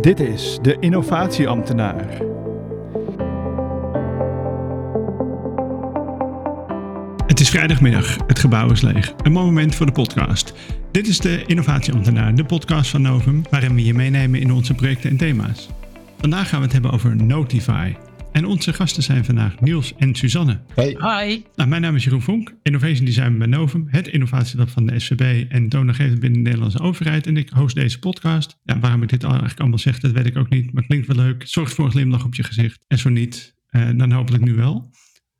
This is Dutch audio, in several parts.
Dit is de Innovatieambtenaar. Het is vrijdagmiddag, het gebouw is leeg. Een mooi moment voor de podcast. Dit is de Innovatieambtenaar, de podcast van Novum, waarin we je meenemen in onze projecten en thema's. Vandaag gaan we het hebben over Notify. En onze gasten zijn vandaag Niels en Suzanne. Hey. Hi. Nou, mijn naam is Jeroen Vonk, Innovation Design bij Novum, het innovatielab van de SVB en toonaangevend binnen de Nederlandse overheid. En ik host deze podcast. Ja, waarom ik dit eigenlijk allemaal zeg, dat weet ik ook niet, maar het klinkt wel leuk. Het zorgt voor een glimlach op je gezicht. En zo niet, eh, dan hopelijk nu wel.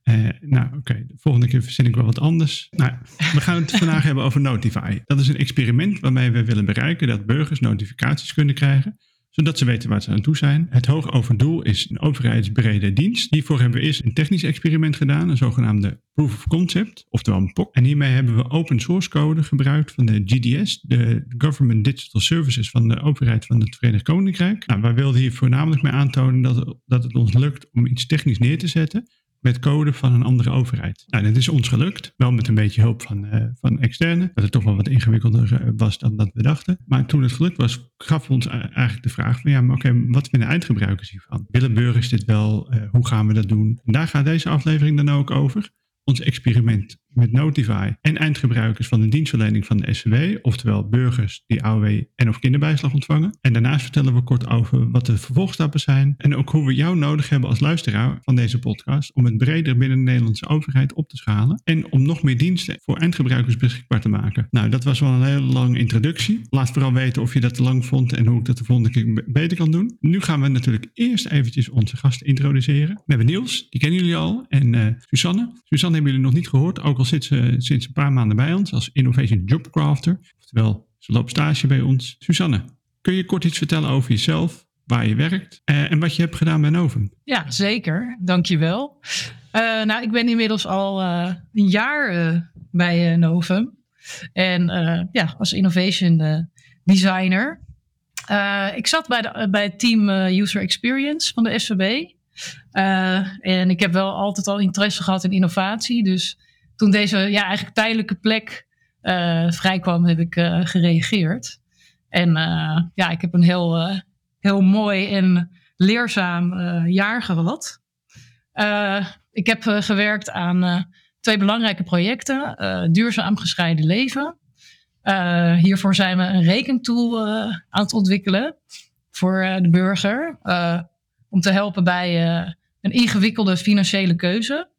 Eh, nou, oké, de volgende keer verzin ik wel wat anders. Nou, we gaan het vandaag hebben over Notify. Dat is een experiment waarmee we willen bereiken dat burgers notificaties kunnen krijgen zodat ze weten waar ze aan toe zijn. Het hoogover doel is een overheidsbrede dienst. Hiervoor hebben we eerst een technisch experiment gedaan, een zogenaamde Proof of Concept, oftewel een POC. En hiermee hebben we open source code gebruikt van de GDS, de Government Digital Services van de overheid van het Verenigd Koninkrijk. Nou, wij wilden hier voornamelijk mee aantonen dat, dat het ons lukt om iets technisch neer te zetten met code van een andere overheid. Nou, dat is ons gelukt. Wel met een beetje hulp van, uh, van externen. Dat het toch wel wat ingewikkelder uh, was dan dat we dachten. Maar toen het gelukt was, gaf ons eigenlijk de vraag van ja, maar oké, wat vinden eindgebruikers hiervan? Willen burgers dit wel? Hoe gaan we dat doen? En daar gaat deze aflevering dan ook over ons experiment met Notify en eindgebruikers van de dienstverlening van de SCW, oftewel burgers die AOW en of kinderbijslag ontvangen. En daarnaast vertellen we kort over wat de vervolgstappen zijn en ook hoe we jou nodig hebben als luisteraar van deze podcast om het breder binnen de Nederlandse overheid op te schalen en om nog meer diensten voor eindgebruikers beschikbaar te maken. Nou, dat was wel een hele lange introductie. Laat vooral weten of je dat te lang vond en hoe ik dat de volgende keer beter kan doen. Nu gaan we natuurlijk eerst eventjes onze gasten introduceren. We hebben Niels, die kennen jullie al, en uh, Susanne. Susanne hebben jullie nog niet gehoord, ook zit ze sinds een paar maanden bij ons als Innovation Jobcrafter. Oftewel, ze loopt stage bij ons. Suzanne, kun je kort iets vertellen over jezelf, waar je werkt uh, en wat je hebt gedaan bij Novum? Ja, zeker. Dankjewel. Uh, nou, ik ben inmiddels al een jaar bij Novum. En ja, als innovation designer. ik zat bij, de, bij het team User Experience van de SVB. en ik heb wel altijd al interesse gehad in innovatie. Dus toen deze ja, eigenlijk tijdelijke plek uh, vrijkwam, heb ik uh, gereageerd. En uh, ja, ik heb een heel, heel mooi en leerzaam jaar gehad. ik heb gewerkt aan twee belangrijke projecten. duurzaam gescheiden leven. hiervoor zijn we een rekentool aan het ontwikkelen voor de burger. om te helpen bij een ingewikkelde financiële keuze.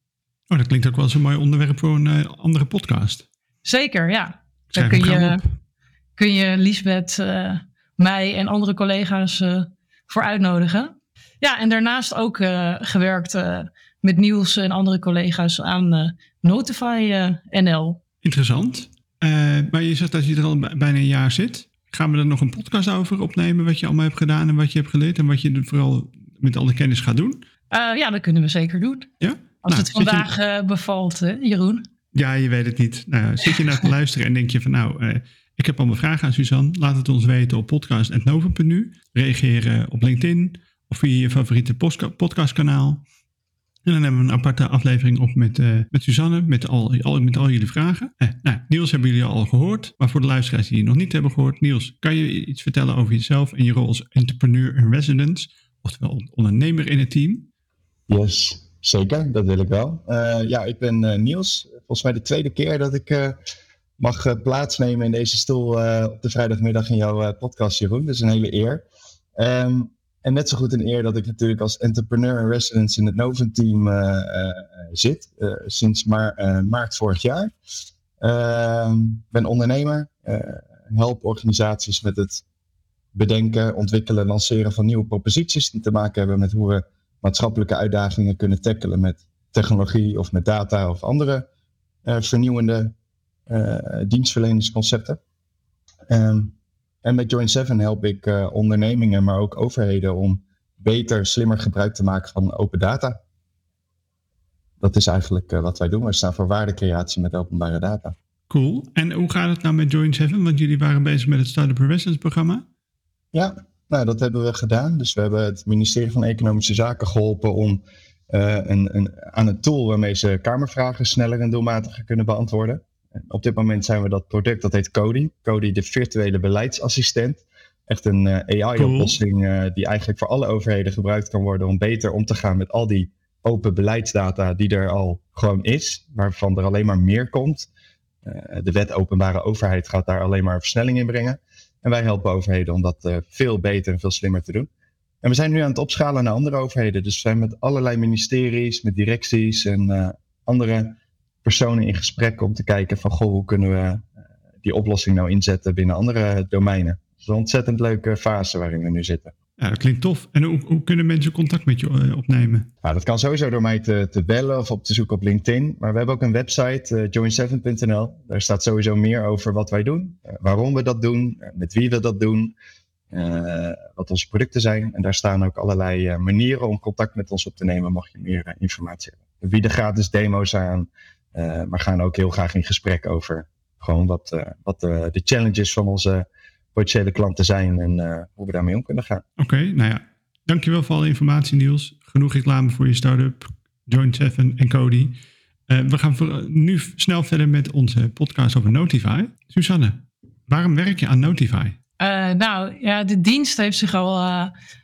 Oh, dat klinkt ook wel eens een mooi onderwerp voor een uh, andere podcast. Zeker, ja. Daar kun je, kun je Lisbeth, uh, mij en andere collega's uh, voor uitnodigen. Ja, en daarnaast ook gewerkt met Niels en andere collega's aan Notify NL. Interessant. maar je zegt dat je er al bijna een jaar zit. Gaan we er nog een podcast over opnemen wat je allemaal hebt gedaan en wat je hebt geleerd en wat je vooral met alle kennis gaat doen? ja, dat kunnen we zeker doen. Ja? Als nou, het vandaag je... uh, bevalt, hè, Jeroen. Ja, je weet het niet. Nou, zit je naar te luisteren en denk je van nou, uh, ik heb allemaal vragen aan Suzanne. Laat het ons weten op podcast.nova.nu. Reageer op LinkedIn of via je favoriete podcastkanaal. En dan hebben we een aparte aflevering op met, uh, met Suzanne, met al, al, met al jullie vragen. Eh, nou, Niels hebben jullie al gehoord, maar voor de luisteraars die je nog niet hebben gehoord. Niels, kan je iets vertellen over jezelf en je rol als entrepreneur in residence, oftewel ondernemer in het team? Yes, Zeker, dat wil ik wel. Uh, ja, ik ben uh, Niels. Volgens mij de tweede keer dat ik uh, mag plaatsnemen in deze stoel op de vrijdagmiddag in jouw podcast, Jeroen. Dat is een hele eer. Um, en net zo goed een eer dat ik natuurlijk als entrepreneur in residence in het Novum team zit. sinds maar, maart vorig jaar. Ehm, ik ben ondernemer. help organisaties met het bedenken, ontwikkelen, lanceren van nieuwe proposities die te maken hebben met hoe we maatschappelijke uitdagingen kunnen tackelen met technologie of met data of andere uh, vernieuwende uh, dienstverleningsconcepten. Um, en met Joint 7 help ik uh, ondernemingen, maar ook overheden om beter, slimmer gebruik te maken van open data. Dat is eigenlijk wat wij doen. We staan voor waardecreatie met openbare data. Cool. En hoe gaat het nou met Joint 7? Want jullie waren bezig met het Startup Residence programma. Ja, nou, dat hebben we gedaan. Dus we hebben het ministerie van Economische Zaken geholpen om uh, een, een, aan een tool waarmee ze kamervragen sneller en doelmatiger kunnen beantwoorden. En op dit moment zijn we dat product, dat heet Cody. Cody, de virtuele beleidsassistent. echt een AI-oplossing die eigenlijk voor alle overheden gebruikt kan worden om beter om te gaan met al die open beleidsdata die er al gewoon is, waarvan er alleen maar meer komt. de wet openbare overheid gaat daar alleen maar versnelling in brengen. En wij helpen overheden om dat veel beter en veel slimmer te doen. En we zijn nu aan het opschalen naar andere overheden. Dus we zijn met allerlei ministeries, met directies en andere personen in gesprek om te kijken van goh, hoe kunnen we die oplossing nou inzetten binnen andere domeinen. Dat is een ontzettend leuke fase waarin we nu zitten. Ja, dat klinkt tof. En hoe, hoe kunnen mensen contact met je eh, opnemen? Nou, dat kan sowieso door mij te, te, bellen of op te zoeken op LinkedIn. Maar we hebben ook een website, uh, join7.nl. Daar staat sowieso meer over wat wij doen, uh, waarom we dat doen, met wie we dat doen, wat onze producten zijn. En daar staan ook allerlei manieren om contact met ons op te nemen, mag je meer informatie hebben. We bieden gratis demo's aan, maar gaan ook heel graag in gesprek over gewoon wat, wat de challenges van onze potentiële klanten zijn en uh, hoe we daarmee om kunnen gaan. Oké, okay, nou ja. Dankjewel voor alle informatie Niels. Genoeg reclame voor je start-up, Joint 7 en Cody. we gaan voor, nu snel verder met onze podcast over Notify. Susanne, waarom werk je aan Notify? nou ja, de dienst heeft zich al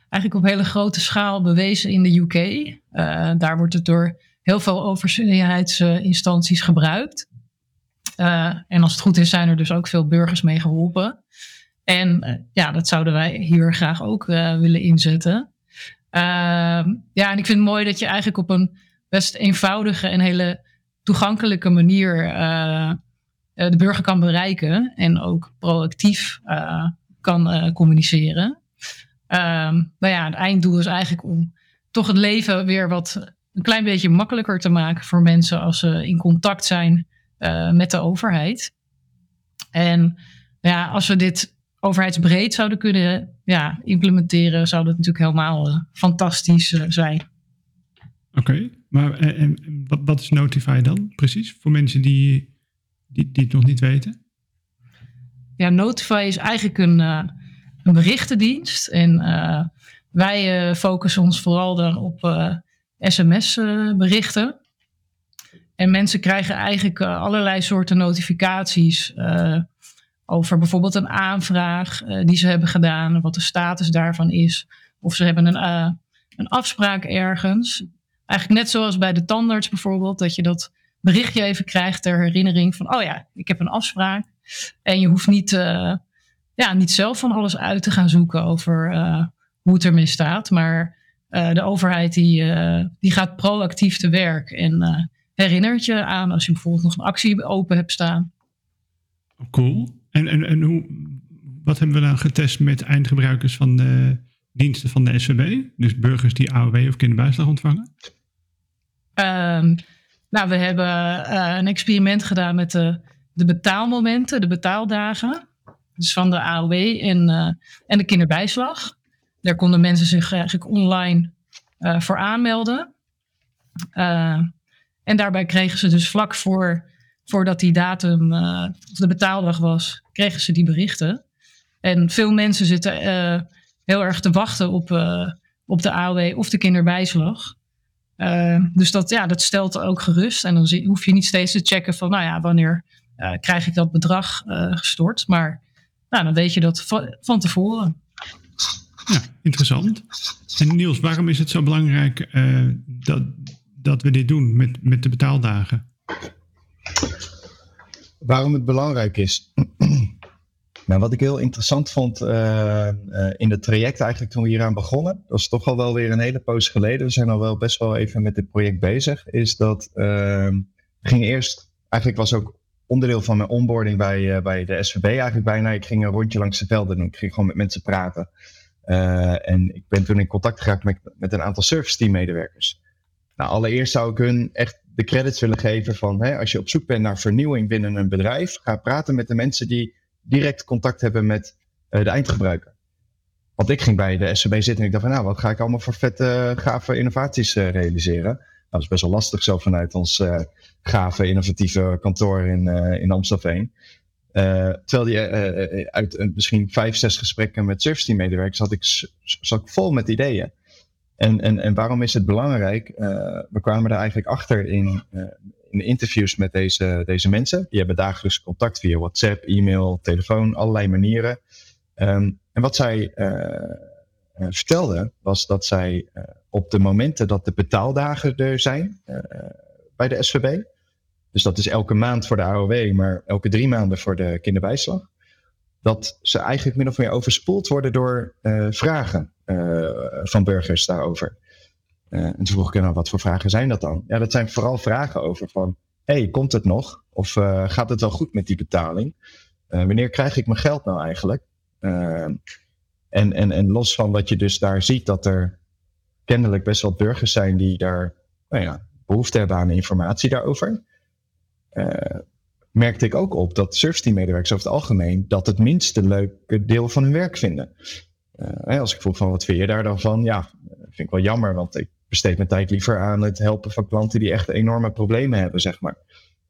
eigenlijk op hele grote schaal bewezen in de UK. daar wordt het door heel veel overheidsinstanties gebruikt. Uh, en als het goed is, zijn er dus ook veel burgers mee geholpen. En uh, ja, dat zouden wij hier graag ook uh, willen inzetten. Ehm, ja, en ik vind het mooi dat je eigenlijk op een best eenvoudige en hele toegankelijke manier de burger kan bereiken. En ook proactief kan communiceren. Um, nou ja, het einddoel is eigenlijk om toch het leven weer wat een klein beetje makkelijker te maken voor mensen als ze in contact zijn uh, met de overheid. En ja, als we dit overheidsbreed zouden kunnen ja, implementeren, zou dat natuurlijk helemaal uh, fantastisch uh, zijn. Oké, maar en, wat, wat, is Notify dan precies voor mensen die, die, die het nog niet weten? Ja, Notify is eigenlijk een, een berichtendienst. En wij focussen ons vooral dan op sms-berichten. En mensen krijgen eigenlijk allerlei soorten notificaties over bijvoorbeeld een aanvraag uh, die ze hebben gedaan, wat de status daarvan is. Of ze hebben een, een afspraak ergens. Eigenlijk net zoals bij de tandarts bijvoorbeeld, dat je dat berichtje even krijgt ter herinnering van, oh ja, ik heb een afspraak. En je hoeft niet, ja, niet zelf van alles uit te gaan zoeken over hoe het ermee staat. Maar de overheid die, die gaat proactief te werk en herinnert je aan als je bijvoorbeeld nog een actie open hebt staan. Cool. En, en, en hoe, wat hebben we dan getest met eindgebruikers van de diensten van de SVB? Dus burgers die AOW of kinderbijslag ontvangen? Um, nou, we hebben uh, een experiment gedaan met de, de betaalmomenten, de betaaldagen. Dus van de AOW en, uh, en de kinderbijslag. Daar konden mensen zich eigenlijk online uh, voor aanmelden. En daarbij kregen ze dus vlak voor, voordat die datum, uh, de betaaldag was, kregen ze die berichten. En veel mensen zitten uh, heel erg te wachten op, uh, op de AOW of de kinderbijslag. dus dat, ja, dat stelt ook gerust. En dan hoef je niet steeds te checken van, nou ja, wanneer krijg ik dat bedrag gestort. Maar nou, dan weet je dat van, van tevoren. Ja, interessant. En Niels, waarom is het zo belangrijk dat, dat we dit doen met, met de betaaldagen? Waarom het belangrijk is? nou, wat ik heel interessant vond uh, uh, in het traject eigenlijk toen we hieraan begonnen, dat is toch al wel weer een hele poos geleden, we zijn al wel best wel even met dit project bezig, is dat uh, ging eerst, eigenlijk was ook onderdeel van mijn onboarding bij, uh, bij de SVB eigenlijk bijna, ik ging een rondje langs de velden doen, ik ging gewoon met mensen praten. en ik ben toen in contact geraakt met, met een aantal service team medewerkers. Nou, allereerst zou ik hun echt de credits willen geven van hè, als je op zoek bent naar vernieuwing binnen een bedrijf, ga praten met de mensen die direct contact hebben met uh, de eindgebruiker. Want ik ging bij de SCB zitten en ik dacht van nou, wat ga ik allemaal voor vette, gave innovaties uh, realiseren? Nou, dat is best wel lastig zo vanuit ons uh, gave, innovatieve kantoor in, in Amstelveen. terwijl die uit misschien vijf, zes gesprekken met service team medewerkers had ik, zat ik vol met ideeën. En, en, en waarom is het belangrijk? Uh, we kwamen er eigenlijk achter in, uh, in interviews met deze, deze mensen. Die hebben dagelijks contact via WhatsApp, e-mail, telefoon, allerlei manieren. Ehm, en wat zij vertelde was dat zij op de momenten dat de betaaldagen er zijn bij de SVB, dus dat is elke maand voor de AOW, maar elke drie maanden voor de kinderbijslag. Dat ze eigenlijk min of meer overspoeld worden door uh, vragen uh, van burgers daarover. Uh, en toen vroeg ik, nou, wat voor vragen zijn dat dan? Ja, dat zijn vooral vragen over van, hey, komt het nog? Of gaat het wel goed met die betaling? wanneer krijg ik mijn geld nou eigenlijk? en, en, en los van dat je dus daar ziet dat er kennelijk best wel burgers zijn die daar nou ja, behoefte hebben aan informatie daarover merkte ik ook op dat serviceteammedewerkers over het algemeen dat het minste leuke deel van hun werk vinden. Uh, als ik vroeg van wat vind je daar dan van? Ja, vind ik wel jammer, want ik besteed mijn tijd liever aan het helpen van klanten die echt enorme problemen hebben, zeg maar.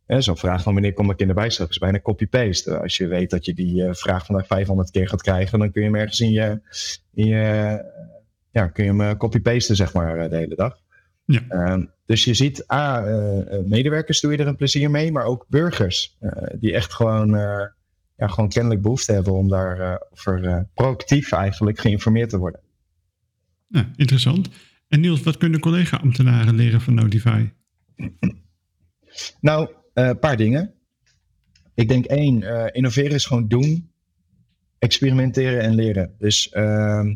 Zo'n vraag van wanneer kom ik in de bijslag is bijna copy-paste. Als je weet dat je die uh, vraag vandaag 500 keer gaat krijgen, dan kun je hem ergens in je, in je ja, kun je hem copy-pasten, zeg maar, de hele dag. Ja. Ehm, dus je ziet, A, uh, medewerkers doe je er een plezier mee, maar ook burgers uh, die echt gewoon, ja, gewoon kennelijk behoefte hebben om daarover proactief eigenlijk geïnformeerd te worden. Ja, interessant. En Niels, wat kunnen collega-ambtenaren leren van Notify? Nou, een paar dingen. Ik denk één, innoveren is gewoon doen, experimenteren en leren. Dus ehm,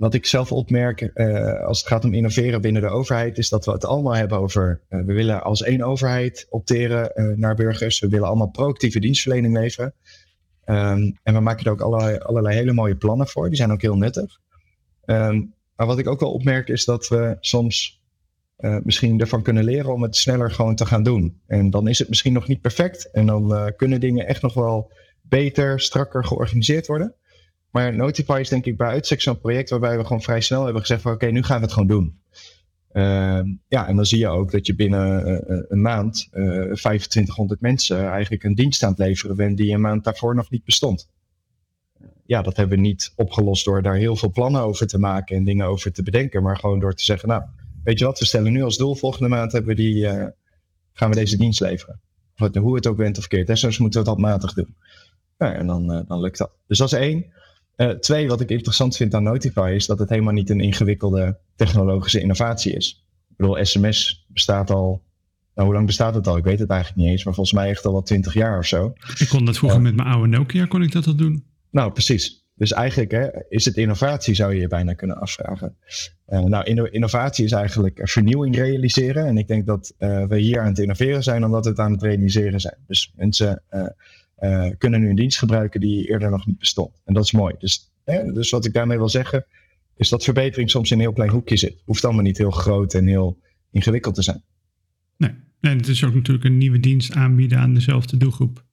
wat ik zelf opmerk uh, als het gaat om innoveren binnen de overheid, is dat we het allemaal hebben over. Uh, we willen als één overheid opteren uh, naar burgers. We willen allemaal proactieve dienstverlening leveren. Um, en we maken er ook allerlei, hele mooie plannen voor. Die zijn ook heel nuttig. Um, maar wat ik ook wel opmerk is dat we soms misschien ervan kunnen leren om het sneller gewoon te gaan doen. En dan is het misschien nog niet perfect. En dan kunnen dingen echt nog wel beter, strakker georganiseerd worden. Maar Notify is denk ik bij uitstek zo'n project waarbij we gewoon vrij snel hebben gezegd van oké, nu gaan we het gewoon doen. Uh, ja, en dan zie je ook dat je binnen uh, een maand uh, eh, 2500 mensen eigenlijk een dienst aan het leveren bent die een maand daarvoor nog niet bestond. Ja, dat hebben we niet opgelost door daar heel veel plannen over te maken en dingen over te bedenken, maar gewoon door te zeggen, nou, weet je wat, we stellen nu als doel, volgende maand hebben we die, gaan we deze dienst leveren. Hoe het ook bent of keert, soms moeten we het handmatig doen. Ja, en dan, dan lukt dat. Dus dat is één. Uh, twee, wat ik interessant vind aan Notify is dat het helemaal niet een ingewikkelde technologische innovatie is. Ik bedoel, sms bestaat al. Nou, hoe lang bestaat het al? Ik weet het eigenlijk niet eens, maar volgens mij echt al wel twintig jaar of zo. Ik kon dat vroeger met mijn oude Nokia, kon ik dat al doen. Nou, precies. Dus eigenlijk hè, is het innovatie, zou je je bijna kunnen afvragen. Uh, nou, innovatie is eigenlijk vernieuwing realiseren. En ik denk dat we hier aan het innoveren zijn, omdat we het aan het realiseren zijn. Dus mensen kunnen nu een dienst gebruiken die eerder nog niet bestond. En dat is mooi. Dus, hè, dus wat ik daarmee wil zeggen, is dat verbetering soms in een heel klein hoekje zit. Hoeft allemaal niet heel groot en heel ingewikkeld te zijn. Nee, en het is ook natuurlijk een nieuwe dienst aanbieden aan dezelfde doelgroep.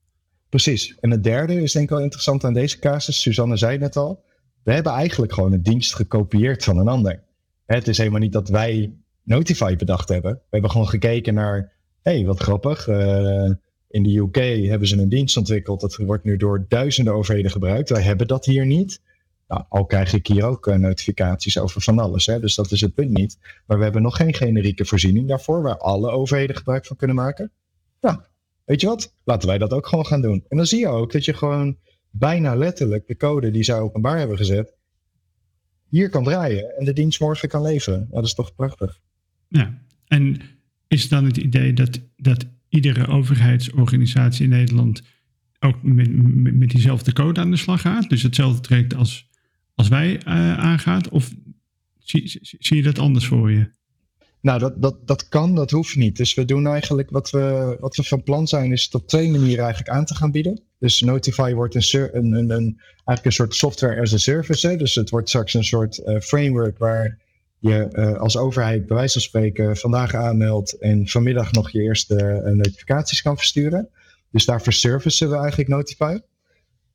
Precies. En het derde is denk ik wel interessant aan deze casus. Suzanne zei net al. We hebben eigenlijk gewoon een dienst gekopieerd van een ander. Het is helemaal niet dat wij Notify bedacht hebben. We hebben gewoon gekeken naar, hé, hey, wat grappig. Uh, in de UK hebben ze een dienst ontwikkeld. Dat wordt nu door duizenden overheden gebruikt. Wij hebben dat hier niet. Nou, al krijg ik hier ook uh, notificaties over van alles. Hè? Dus dat is het punt niet. Maar we hebben nog geen generieke voorziening daarvoor. Waar alle overheden gebruik van kunnen maken. Nou, weet je wat? Laten wij dat ook gewoon gaan doen. En dan zie je ook dat je gewoon bijna letterlijk de code die zij openbaar hebben gezet. Hier kan draaien. En de dienst morgen kan leveren. Dat is toch prachtig. Ja, en is dan het idee dat, dat iedere overheidsorganisatie in Nederland ook met, met, diezelfde code aan de slag gaat? Dus hetzelfde traject als, als wij uh, aangaat? Of zie, zie je dat anders voor je? Nou, dat, dat, dat kan, dat hoeft niet. Dus we doen eigenlijk wat we, wat we van plan zijn, is het op twee manieren eigenlijk aan te gaan bieden. Dus Notify wordt een, een, een, eigenlijk een soort software as a service. Hè? Dus het wordt straks een soort uh, framework waar je uh, als overheid bij wijze van spreken vandaag aanmeldt en vanmiddag nog je eerste uh, notificaties kan versturen. Dus daarvoor servicen we eigenlijk Notify.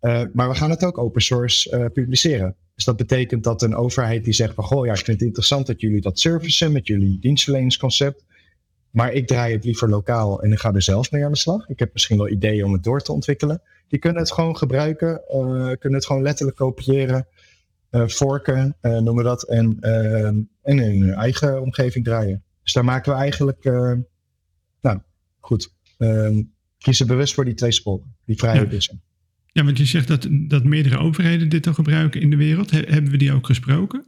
Uh, maar we gaan het ook open source publiceren. Dus dat betekent dat een overheid die zegt van goh, ja, ik vind het interessant dat jullie dat servicen met jullie dienstverleningsconcept. Maar ik draai het liever lokaal en ik ga er zelf mee aan de slag. Ik heb misschien wel ideeën om het door te ontwikkelen. Die kunnen het gewoon gebruiken, kunnen het gewoon letterlijk kopiëren vorken, noemen we dat, en, uh, en in hun eigen omgeving draaien. Dus daar maken we eigenlijk, nou goed, kiezen bewust voor die twee sporen, die vrije ja. Ja, want je zegt dat, dat meerdere overheden dit al gebruiken in de wereld. hebben we die ook gesproken?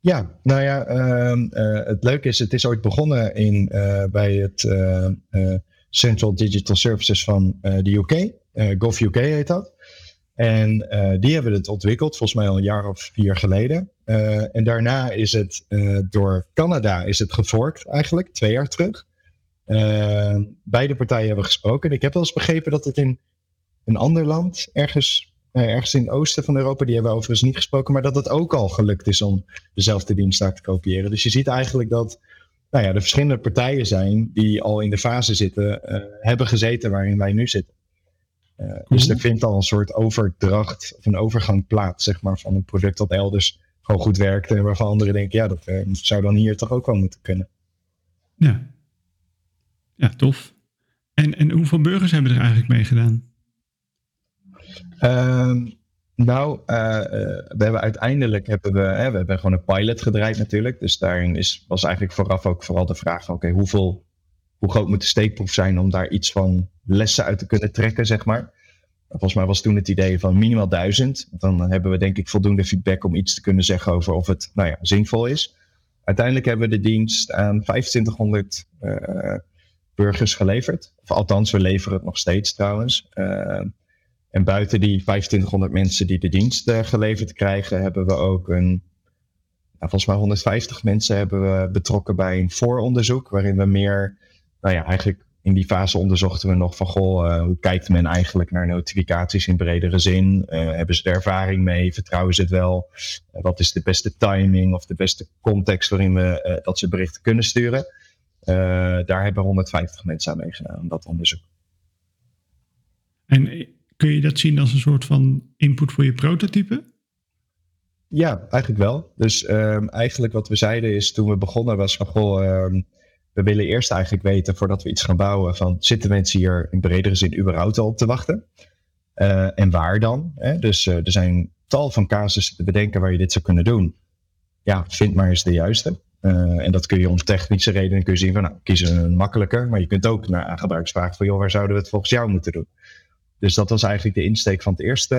Ja, nou ja, ehm, eh, het leuke is, het is ooit begonnen in, uh, bij het uh, Central Digital Services van de UK. Gov UK heet dat. En die hebben het ontwikkeld, volgens mij al een jaar of vier geleden. en daarna is het door Canada is het geforkt eigenlijk, twee jaar terug. beide partijen hebben gesproken. Ik heb wel eens begrepen dat het in een ander land, ergens, eh, ergens in het oosten van Europa, die hebben we overigens niet gesproken, maar dat het ook al gelukt is om dezelfde dienst daar te kopiëren. Dus je ziet eigenlijk dat nou ja, er verschillende partijen zijn die al in de fase zitten, hebben gezeten waarin wij nu zitten. Uh, Dus er vindt al een soort overdracht of een overgang plaats, zeg maar, van een product dat elders gewoon goed werkte en waarvan anderen denken, ja, dat zou dan hier toch ook wel moeten kunnen. Ja, ja tof. En, en hoeveel burgers hebben er eigenlijk mee gedaan? Ehm, nou, uh, we hebben uiteindelijk hebben we, hè, we hebben gewoon een pilot gedraaid natuurlijk. Dus daarin is, was eigenlijk vooraf ook vooral de vraag van oké, hoeveel, hoe groot moet de steekproef zijn om daar iets van lessen uit te kunnen trekken, zeg maar. Volgens mij was toen het idee van minimaal duizend. Dan hebben we denk ik voldoende feedback om iets te kunnen zeggen over of het nou ja, zinvol is. Uiteindelijk hebben we de dienst aan 2500 uh, burgers geleverd. Of althans, we leveren het nog steeds trouwens. Uh, en buiten die 2500 mensen die de dienst uh, geleverd krijgen, hebben we ook een, nou, volgens mij 150 mensen hebben we betrokken bij een vooronderzoek, waarin we meer, nou ja, eigenlijk in die fase onderzochten we nog van, goh, uh, hoe kijkt men eigenlijk naar notificaties in bredere zin? Uh, hebben ze er ervaring mee? Vertrouwen ze het wel? wat is de beste timing of de beste context waarin we dat ze berichten kunnen sturen? daar hebben 150 mensen aan meegedaan, dat onderzoek. En Kun je dat zien als een soort van input voor je prototype? Ja, eigenlijk wel. Dus um, eigenlijk wat we zeiden is toen we begonnen was van goh, um, we willen eerst eigenlijk weten voordat we iets gaan bouwen van zitten mensen hier in bredere zin überhaupt al op te wachten? Uh, en waar dan? Hè? Dus uh, er zijn tal van casussen te bedenken waar je dit zou kunnen doen. Ja, vind maar eens de juiste. Uh, en dat kun je om technische redenen kun je zien van nou, kiezen een makkelijker. Maar je kunt ook naar gebruiksvraag van joh, waar zouden we het volgens jou moeten doen? Dus dat was eigenlijk de insteek van het eerste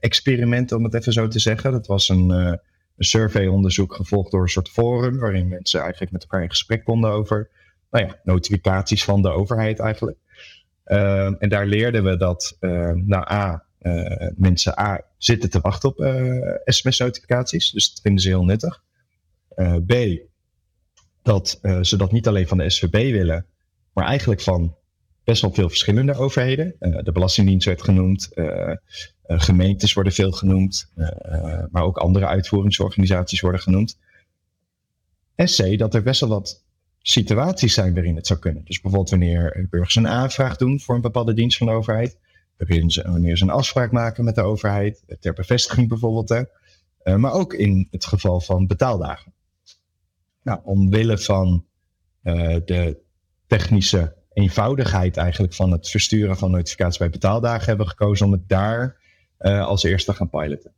experiment, om het even zo te zeggen. Dat was een, een surveyonderzoek gevolgd door een soort forum, waarin mensen eigenlijk met elkaar in gesprek konden over nou ja, notificaties van de overheid eigenlijk. Uh, en daar leerden we dat, nou A, mensen A zitten te wachten op sms-notificaties, dus dat vinden ze heel nuttig. B, dat ze dat niet alleen van de SVB willen, maar eigenlijk van best wel veel verschillende overheden. Uh, de Belastingdienst werd genoemd, uh, gemeentes worden veel genoemd, maar ook andere uitvoeringsorganisaties worden genoemd. En C, dat er best wel wat situaties zijn waarin het zou kunnen. Dus bijvoorbeeld wanneer burgers een aanvraag doen voor een bepaalde dienst van de overheid, wanneer ze, wanneer ze een afspraak maken met de overheid, ter bevestiging bijvoorbeeld, hè, maar ook in het geval van betaaldagen. Nou, omwille van de technische eenvoudigheid eigenlijk van het versturen van notificaties bij betaaldagen hebben we gekozen om het daar uh, als eerste te gaan piloten.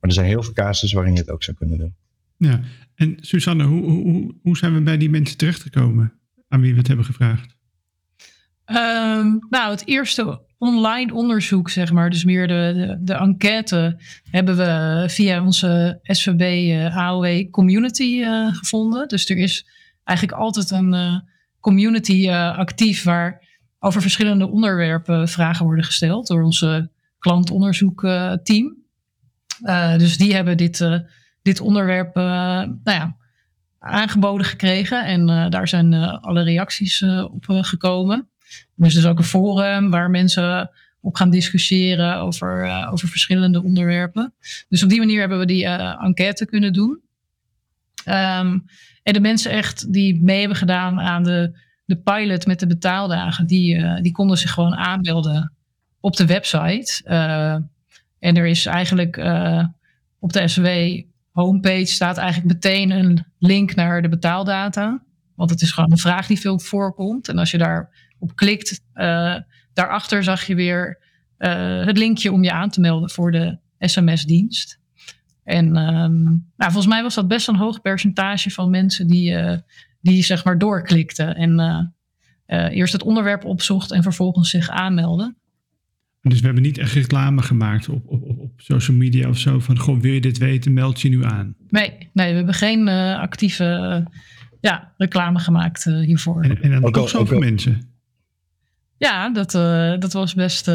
Maar er zijn heel veel casussen waarin je het ook zou kunnen doen. Ja, en Susanne, hoe, hoe, hoe zijn we bij die mensen terechtgekomen aan wie we het hebben gevraagd? Um, nou, het eerste online onderzoek, zeg maar, dus meer de, de, de enquête, hebben we via onze SVB uh, eh, AOW community uh, gevonden. Dus er is eigenlijk altijd een, uh, community uh, actief waar over verschillende onderwerpen vragen worden gesteld door onze klantonderzoekteam. Uh, dus die hebben dit, uh, dit onderwerp nou ja, aangeboden gekregen en daar zijn alle reacties op gekomen. Dus is ook een forum waar mensen op gaan discussiëren over, over verschillende onderwerpen. Dus op die manier hebben we die enquête kunnen doen. Um, en de mensen echt die mee hebben gedaan aan de, de pilot met de betaaldagen, die, uh, die konden zich gewoon aanmelden op de website. Uh, en er is eigenlijk uh, op de SW homepage staat eigenlijk meteen een link naar de betaaldata. Want het is gewoon een vraag die veel voorkomt. En als je daarop klikt, daarachter zag je weer het linkje om je aan te melden voor de SMS-dienst. En um, nou, volgens mij was dat best een hoog percentage van mensen die, uh, die zeg maar doorklikten en uh, uh, eerst het onderwerp opzocht en vervolgens zich aanmelden. Dus we hebben niet echt reclame gemaakt op, op, op, op social media of zo van, goh, wil je dit weten, meld je nu aan. Nee, nee we hebben geen uh, actieve uh, ja, reclame gemaakt uh, hiervoor. En, en dan ook, zoveel ook mensen. Ja, dat, dat was best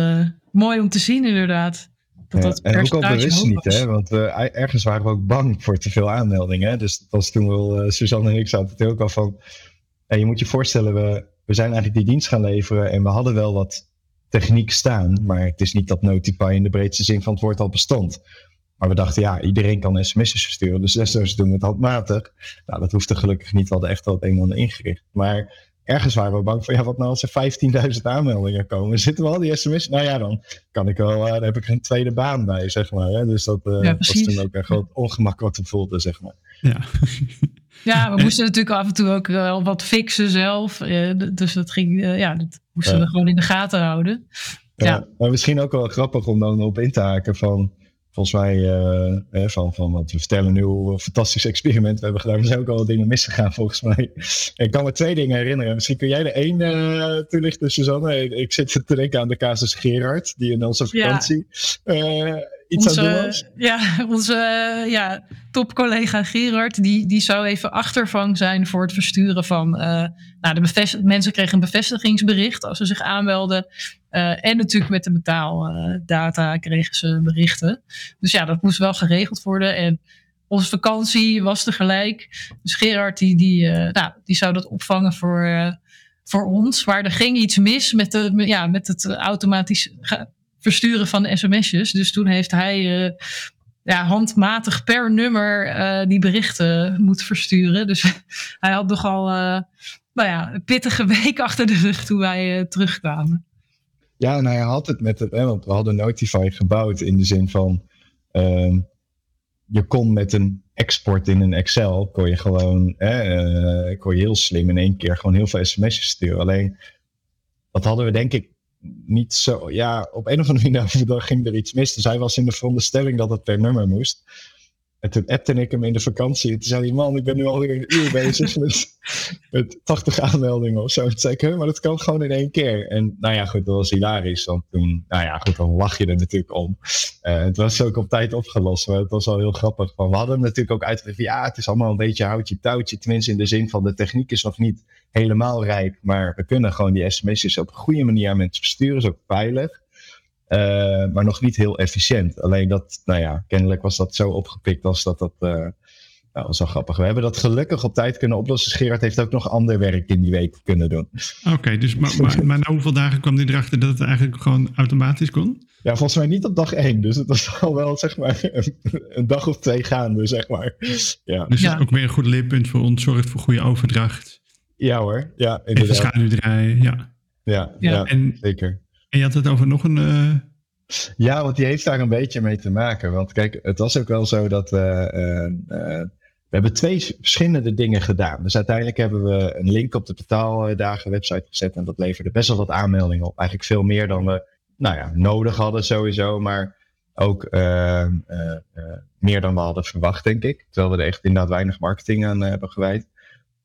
mooi om te zien inderdaad. Dat en ook al bewust niet, hè? want ergens waren we ook bang voor te veel aanmeldingen. Hè? Dus dat was toen wel, Suzanne en ik zaten het ook al van, je moet je voorstellen, we, we zijn eigenlijk die dienst gaan leveren en we hadden wel wat techniek staan. Maar het is niet dat Notify in de breedste zin van het woord al bestond. Maar we dachten, ja, iedereen kan sms'jes versturen. Dus desnoods doen we het handmatig. Nou, dat hoeft er gelukkig niet. We hadden echt wel het een en ander ingericht. Maar ergens waren we bang voor, ja, wat nou als er 15.000 aanmeldingen komen? Zitten we al die sms? Nou ja, dan kan ik wel, uh, dan heb ik een tweede baan bij, zeg maar. Hè? Dus dat, uh, ja, was toen ook een groot ongemak wat we voelden, zeg maar. Ja. Ja, we moesten natuurlijk af en toe ook wel wat fixen zelf. dus dat ging, ja, dat moesten we gewoon in de gaten houden. Ja, ja, maar misschien ook wel grappig om dan op in te haken van volgens mij, uh, van, van wat we vertellen nu, hoe een fantastisch experiment we hebben gedaan. Er zijn ook al dingen misgegaan volgens mij. Ik kan me twee dingen herinneren. Misschien kun jij de één uh, toelichten, Suzanne. Ik zit te denken aan de casus Gerard, die in onze vakantie uh, iets onze, aan doen was. Ja, onze ja, topcollega Gerard, die, die zou even achtervang zijn voor het versturen van... nou, de mensen kregen een bevestigingsbericht als ze zich aanmelden. Uh, en natuurlijk met de betaaldata kregen ze berichten. Dus ja, dat moest wel geregeld worden. En onze vakantie was tegelijk. Dus Gerard die, die, uh, nou, die zou dat opvangen voor, voor ons. Maar er ging iets mis met, de, ja, met het automatisch versturen van sms'jes. Dus toen heeft hij ja, handmatig per nummer die berichten moeten versturen. Dus hij had nogal nou ja, een pittige week achter de rug toen wij terugkwamen. Ja, nou hij had het met hè, want we hadden Notify gebouwd in de zin van uh, je kon met een export in een Excel, kon je gewoon, hè, uh, kon je heel slim in één keer gewoon heel veel sms'jes sturen. Alleen, dat hadden we denk ik niet zo, ja, op een of andere manier ging er iets mis. Dus hij was in de veronderstelling dat het per nummer moest. En toen appte ik hem in de vakantie. En toen zei hij, man, ik ben nu alweer een uur bezig met, met 80 aanmeldingen of zo. Toen zei ik, maar dat kan gewoon in één keer. En nou ja, goed, dat was hilarisch. Want toen, nou ja, goed, dan lach je er natuurlijk om. Uh, het was ook op tijd opgelost. Maar het was wel heel grappig. We hadden hem natuurlijk ook uitgelegd. Ja, het is allemaal een beetje houtje touwtje. Tenminste in de zin van de techniek is nog niet helemaal rijp. Maar we kunnen gewoon die sms'jes op een goede manier aan mensen versturen. Is ook veilig. Uh, maar nog niet heel efficiënt. Alleen dat, nou ja, kennelijk was dat zo opgepikt als dat dat. Uh, nou, was wel grappig. We hebben dat gelukkig op tijd kunnen oplossen. Gerard heeft ook nog ander werk in die week kunnen doen. Oké, dus maar, maar, maar, na hoeveel dagen kwam hij erachter dat het eigenlijk gewoon automatisch kon? Ja, volgens mij niet op dag één. Dus het was al wel, zeg maar, een, dag of twee gaande, zeg maar. Ja. Dus ja. dat is ook weer een goed leerpunt voor ons. Zorgt voor goede overdracht. Ja hoor, ja inderdaad. Even schaduwdraaien, ja. Ja, ja. ja en, zeker. En je had het over nog een. Uh... Ja, want die heeft daar een beetje mee te maken. Want kijk, het was ook wel zo dat. Uh, uh, we hebben twee verschillende dingen gedaan. Dus uiteindelijk hebben we een link op de betaaldagen website gezet. En dat leverde best wel wat aanmeldingen op. Eigenlijk veel meer dan we nou ja, nodig hadden sowieso. Maar ook meer dan we hadden verwacht, denk ik. Terwijl we er echt inderdaad weinig marketing aan hebben gewijd.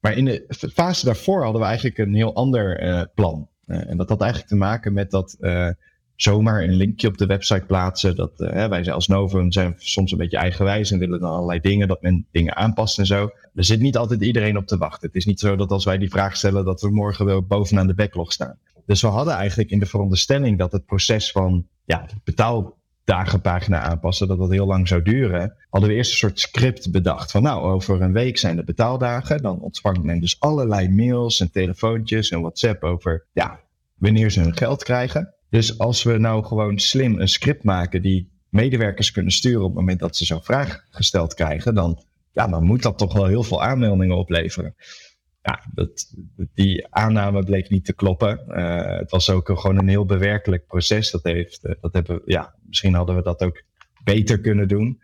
Maar in de fase daarvoor hadden we eigenlijk een heel ander plan. Uh, en dat had eigenlijk te maken met dat uh, zomaar een linkje op de website plaatsen. Dat uh, wij als Novum zijn soms een beetje eigenwijs en willen dan allerlei dingen, dat men dingen aanpast en zo. Er zit niet altijd iedereen op te wachten. Het is niet zo dat als wij die vraag stellen, dat we morgen wel bovenaan de backlog staan. Dus we hadden eigenlijk in de veronderstelling dat het proces van ja, betaal dagenpagina aanpassen, dat dat heel lang zou duren, hadden we eerst een soort script bedacht. Van nou, over een week zijn de betaaldagen. Dan ontvangt men dus allerlei mails en telefoontjes en WhatsApp over ja, wanneer ze hun geld krijgen. Dus als we nou gewoon slim een script maken die medewerkers kunnen sturen op het moment dat ze zo'n vraag gesteld krijgen, dan, ja, dan moet dat toch wel heel veel aanmeldingen opleveren. Ja, dat, die aanname bleek niet te kloppen. Uh, het was ook gewoon een heel bewerkelijk proces. Dat heeft, uh, dat hebben, ja, misschien hadden we dat ook beter kunnen doen.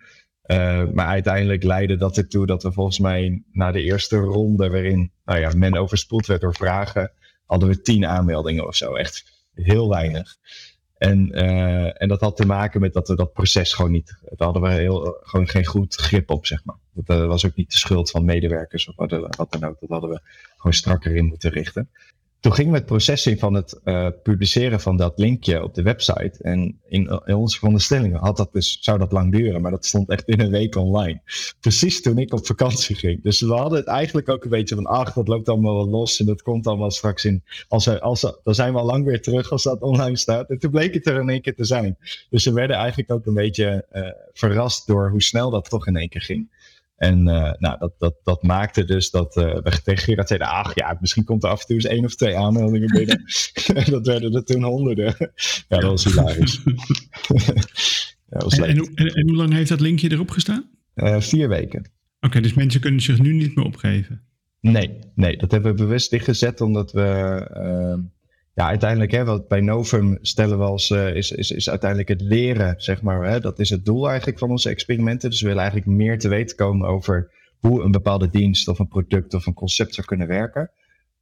Uh, maar uiteindelijk leidde dat ertoe dat we volgens mij na de eerste ronde, waarin nou ja, men overspoeld werd door vragen, hadden we tien aanmeldingen of zo. Echt heel weinig. En, uh, en dat had te maken met dat we dat proces gewoon niet. Daar hadden we heel, gewoon geen goed grip op, zeg maar. Dat uh, was ook niet de schuld van medewerkers of wat, wat dan ook. Dat hadden we gewoon strakker in moeten richten. Toen gingen we het proces in van het uh, publiceren van dat linkje op de website. En in, onze veronderstellingen had dat dus, zou dat lang duren, maar dat stond echt in een week online. Precies toen ik op vakantie ging. Dus we hadden het eigenlijk ook een beetje van, ach, dat loopt allemaal wel los en dat komt allemaal straks in. Als er, als dan zijn we al lang weer terug als dat online staat. En toen bleek het er in één keer te zijn. Dus we werden eigenlijk ook een beetje uh, verrast door hoe snel dat toch in één keer ging. En uh, nou, dat, dat, dat maakte dus dat uh, we tegen Gerard zeiden, ach ja, misschien komt er af en toe eens één of twee aanmeldingen binnen. dat werden er toen honderden. ja, dat was hilarisch. ja, was en, en, en, en, hoe lang heeft dat linkje erop gestaan? Uh, vier weken. Oké, okay, dus mensen kunnen zich nu niet meer opgeven? Nee, nee, dat hebben we bewust dichtgezet omdat we ja, uiteindelijk, hè, wat bij Novum stellen we als, uh, is, is, is uiteindelijk het leren, zeg maar. Hè, dat is het doel eigenlijk van onze experimenten. Dus we willen eigenlijk meer te weten komen over hoe een bepaalde dienst of een product of een concept zou kunnen werken.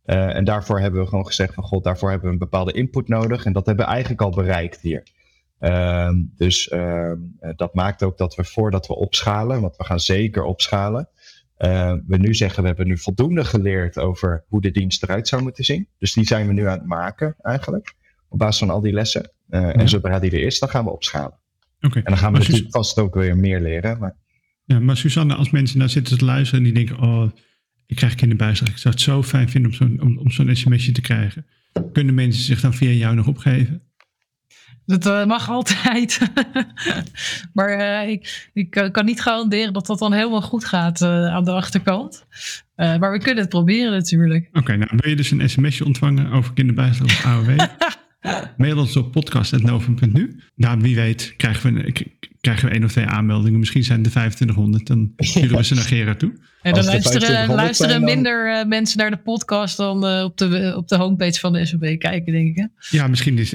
Uh, en daarvoor hebben we gewoon gezegd van god, daarvoor hebben we een bepaalde input nodig. En dat hebben we eigenlijk al bereikt hier. Uh, dus ehm, dat maakt ook dat we voordat we opschalen, want we gaan zeker opschalen, uh, we nu zeggen, we hebben nu voldoende geleerd over hoe de dienst eruit zou moeten zien. Dus die zijn we nu aan het maken eigenlijk. Op basis van al die lessen. Uh, ja. En zodra die er is, dan gaan we opschalen. Okay. En dan gaan we natuurlijk vast ook weer meer leren. Maar... Ja, maar Susanne, als mensen naar zitten te luisteren en die denken, oh, ik krijg kinderbijslag. Ik zou het zo fijn vinden om zo'n om, om zo'n sms'je te krijgen. Kunnen mensen zich dan via jou nog opgeven? Dat uh, mag altijd. maar uh, ik, ik kan niet garanderen dat dat dan helemaal goed gaat uh, aan de achterkant. maar we kunnen het proberen natuurlijk. Oké, okay, nou wil je dus een sms'je ontvangen over kinderbijslag of AOW? Mail ons op podcast.novum.nu. Nou, wie weet krijgen we, krijgen we één of twee aanmeldingen. Misschien zijn het de 2500. Dan sturen we ze naar Gerard toe. En dan luisteren, luisteren minder uh, mensen naar de podcast dan uh, op, de, op de homepage van de SOB kijken, denk ik. Hè? Ja, misschien is,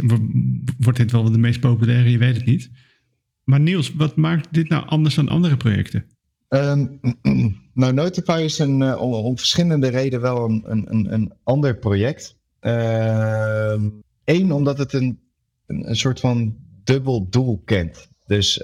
wordt dit wel de meest populaire, je weet het niet. Maar Niels, wat maakt dit nou anders dan andere projecten? Um, nou, Notify is een, uh, om, om, verschillende redenen wel een, een, een ander project. Eén, ehm, omdat het een, een, een, soort van dubbel doel kent. Dus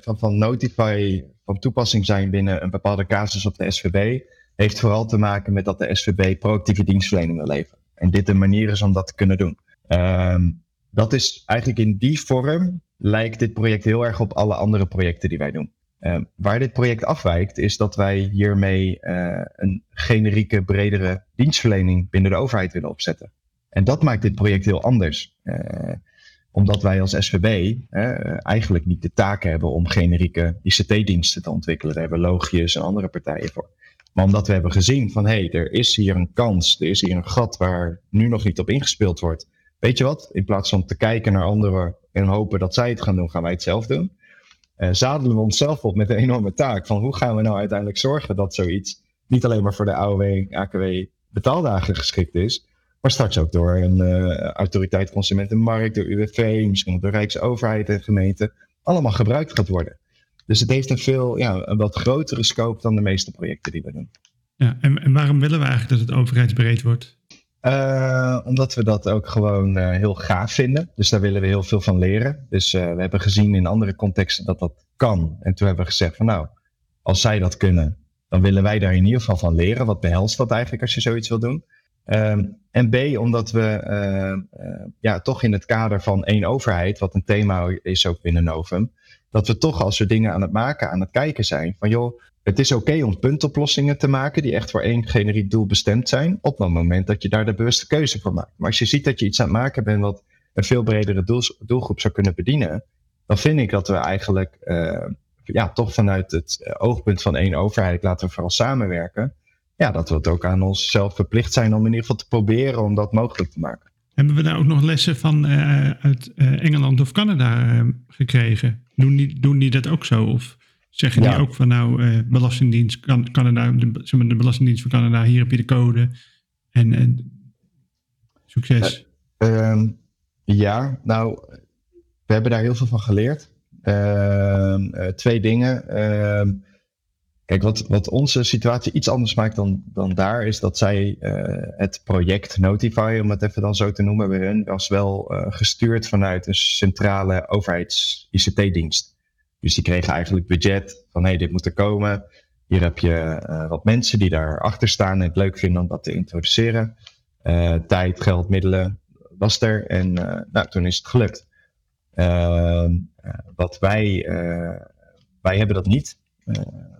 van, van Notify van toepassing zijn binnen een bepaalde casus op de SVB, heeft vooral te maken met dat de SVB proactieve dienstverlening wil leveren. En dit een manier is om dat te kunnen doen. Um, dat is eigenlijk in die vorm lijkt dit project heel erg op alle andere projecten die wij doen. Um, waar dit project afwijkt, is dat wij hiermee uh, een generieke, bredere dienstverlening binnen de overheid willen opzetten. En dat maakt dit project heel anders. Uh, omdat wij als SVB eigenlijk niet de taak hebben om generieke ICT-diensten te ontwikkelen. Daar hebben Logius en andere partijen voor. Maar omdat we hebben gezien van hé, hey, er is hier een kans, er is hier een gat waar nu nog niet op ingespeeld wordt. Weet je wat? In plaats van te kijken naar anderen en hopen dat zij het gaan doen, gaan wij het zelf doen. Uh, zadelen we onszelf op met een enorme taak van hoe gaan we nou uiteindelijk zorgen dat zoiets niet alleen maar voor de AOW, AKW betaaldagen geschikt is, maar straks ook door een uh, autoriteit consumentenmarkt, door UWV, misschien ook door Rijksoverheid en gemeente, allemaal gebruikt gaat worden. Dus het heeft een veel, ja, een wat grotere scope dan de meeste projecten die we doen. Ja, en, en waarom willen we eigenlijk dat het overheidsbreed wordt? Uh, omdat we dat ook gewoon uh, heel gaaf vinden. Dus daar willen we heel veel van leren. Dus uh, we hebben gezien in andere contexten dat dat kan. En toen hebben we gezegd van nou, als zij dat kunnen, dan willen wij daar in ieder geval van leren. Wat behelst dat eigenlijk als je zoiets wil doen? Um, en B, omdat we uh, uh, ja, toch in het kader van één overheid, wat een thema is ook binnen Novum, dat we toch als we dingen aan het maken, aan het kijken zijn, van joh, het is oké om puntoplossingen te maken die echt voor één generiek doel bestemd zijn, op het moment dat je daar de bewuste keuze voor maakt. Maar als je ziet dat je iets aan het maken bent wat een veel bredere doel, doelgroep zou kunnen bedienen, dan vind ik dat we eigenlijk uh, ja, toch vanuit het oogpunt van één overheid laten we vooral samenwerken ja, dat we het ook aan onszelf verplicht zijn om in ieder geval te proberen om dat mogelijk te maken. Hebben we daar ook nog lessen van uh, uit uh, Engeland of Canada uh, gekregen? Doen die, doen die dat ook zo? Of zeggen die ook van nou, Belastingdienst kan, Canada, de, de Belastingdienst van Canada, hier heb je de code en, succes? Ehm, ja, nou, we hebben daar heel veel van geleerd. Ehm, twee dingen. Kijk, wat, wat onze situatie iets anders maakt dan, dan daar, is dat zij uh, het project Notify, om het even dan zo te noemen, bij hun was wel uh, gestuurd vanuit een centrale overheids-ICT-dienst. Dus die kregen eigenlijk budget van hé, hey, dit moet er komen. Hier heb je uh, wat mensen die daarachter staan en het leuk vinden om dat te introduceren. tijd, geld, middelen was er. En nou, toen is het gelukt. Ehm, wat wij, wij hebben dat niet.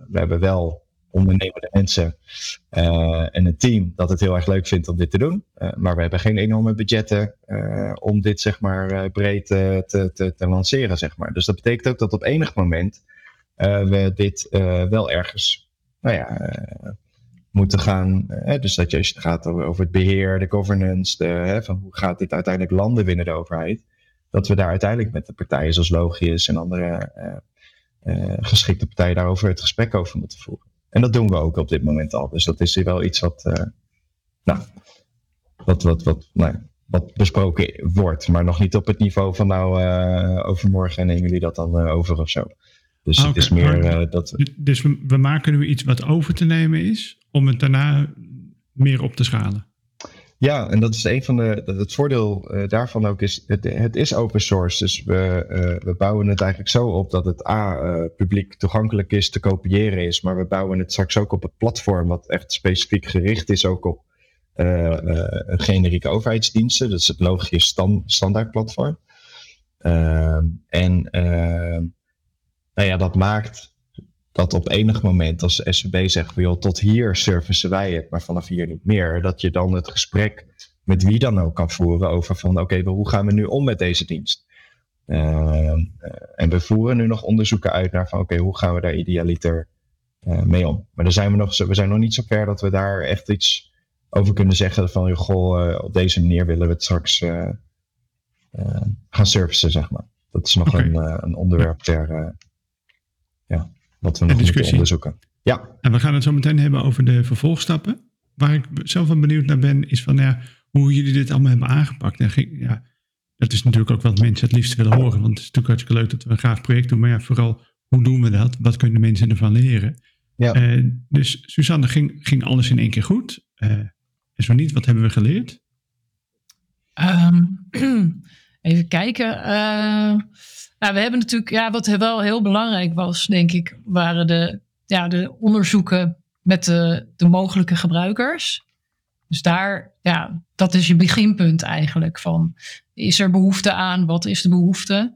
We hebben wel ondernemende mensen uh, en een team dat het heel erg leuk vindt om dit te doen. Uh, maar we hebben geen enorme budgetten om dit zeg maar breed te, te, te, lanceren. Zeg maar. Dus dat betekent ook dat op enig moment we dit wel ergens nou ja, moeten gaan. dus dat je, als het gaat over, het beheer, de governance, de, van hoe gaat dit uiteindelijk landen binnen de overheid. Dat we daar uiteindelijk met de partijen zoals Logius en andere geschikte partijen daarover het gesprek over moeten voeren. En dat doen we ook op dit moment al. Dus dat is hier wel iets wat, uh, nou, wat, wat, wat, nou, wat besproken wordt. Maar nog niet op het niveau van nou uh, overmorgen nemen jullie dat dan uh, over of zo. Dus het is meer dat... Dus we, we maken nu iets wat over te nemen is, om het daarna meer op te schalen. Ja, en dat is een van de. Het voordeel uh, daarvan ook is. Het, het, is open source. Dus we, uh, we bouwen het eigenlijk zo op dat het A. Uh, publiek toegankelijk is, te kopiëren is. Maar we bouwen het straks ook op het platform. Wat echt specifiek gericht is ook op generieke overheidsdiensten. Dat is het logisch stand, standaard platform. Ehm, en ehm, nou ja, dat maakt dat op enig moment als SVB zegt, joh, tot hier servicen wij het, maar vanaf hier niet meer, dat je dan het gesprek met wie dan ook kan voeren over van oké, hoe gaan we nu om met deze dienst? Uh, en we voeren nu nog onderzoeken uit naar van oké, hoe gaan we daar idealiter uh, mee om? Maar daar zijn we, nog, we zijn nog niet zo ver dat we daar echt iets over kunnen zeggen van goh, uh, op deze manier willen we het straks gaan servicen, zeg maar. Dat is nog okay. een, een onderwerp ter, ja, wat we nog moeten onderzoeken. Ja. En we gaan het zo meteen hebben over de vervolgstappen. Waar ik zelf wel benieuwd naar ben, is van ja, hoe jullie dit allemaal hebben aangepakt. En ging, ja, dat is natuurlijk ook wat mensen het liefst willen horen. Want het is natuurlijk hartstikke leuk dat we een graag project doen. Maar ja, vooral, hoe doen we dat? Wat kunnen mensen ervan leren? Ja. Uh, dus Suzanne, ging, ging alles in één keer goed? Uh, en zo niet, wat hebben we geleerd? Um, even kijken. Uh, nou, we hebben natuurlijk, ja, wat wel heel belangrijk was, denk ik, waren de, ja, de onderzoeken met de, de mogelijke gebruikers. Dus daar, ja, dat is je beginpunt eigenlijk. Van, is er behoefte aan? Wat is de behoefte?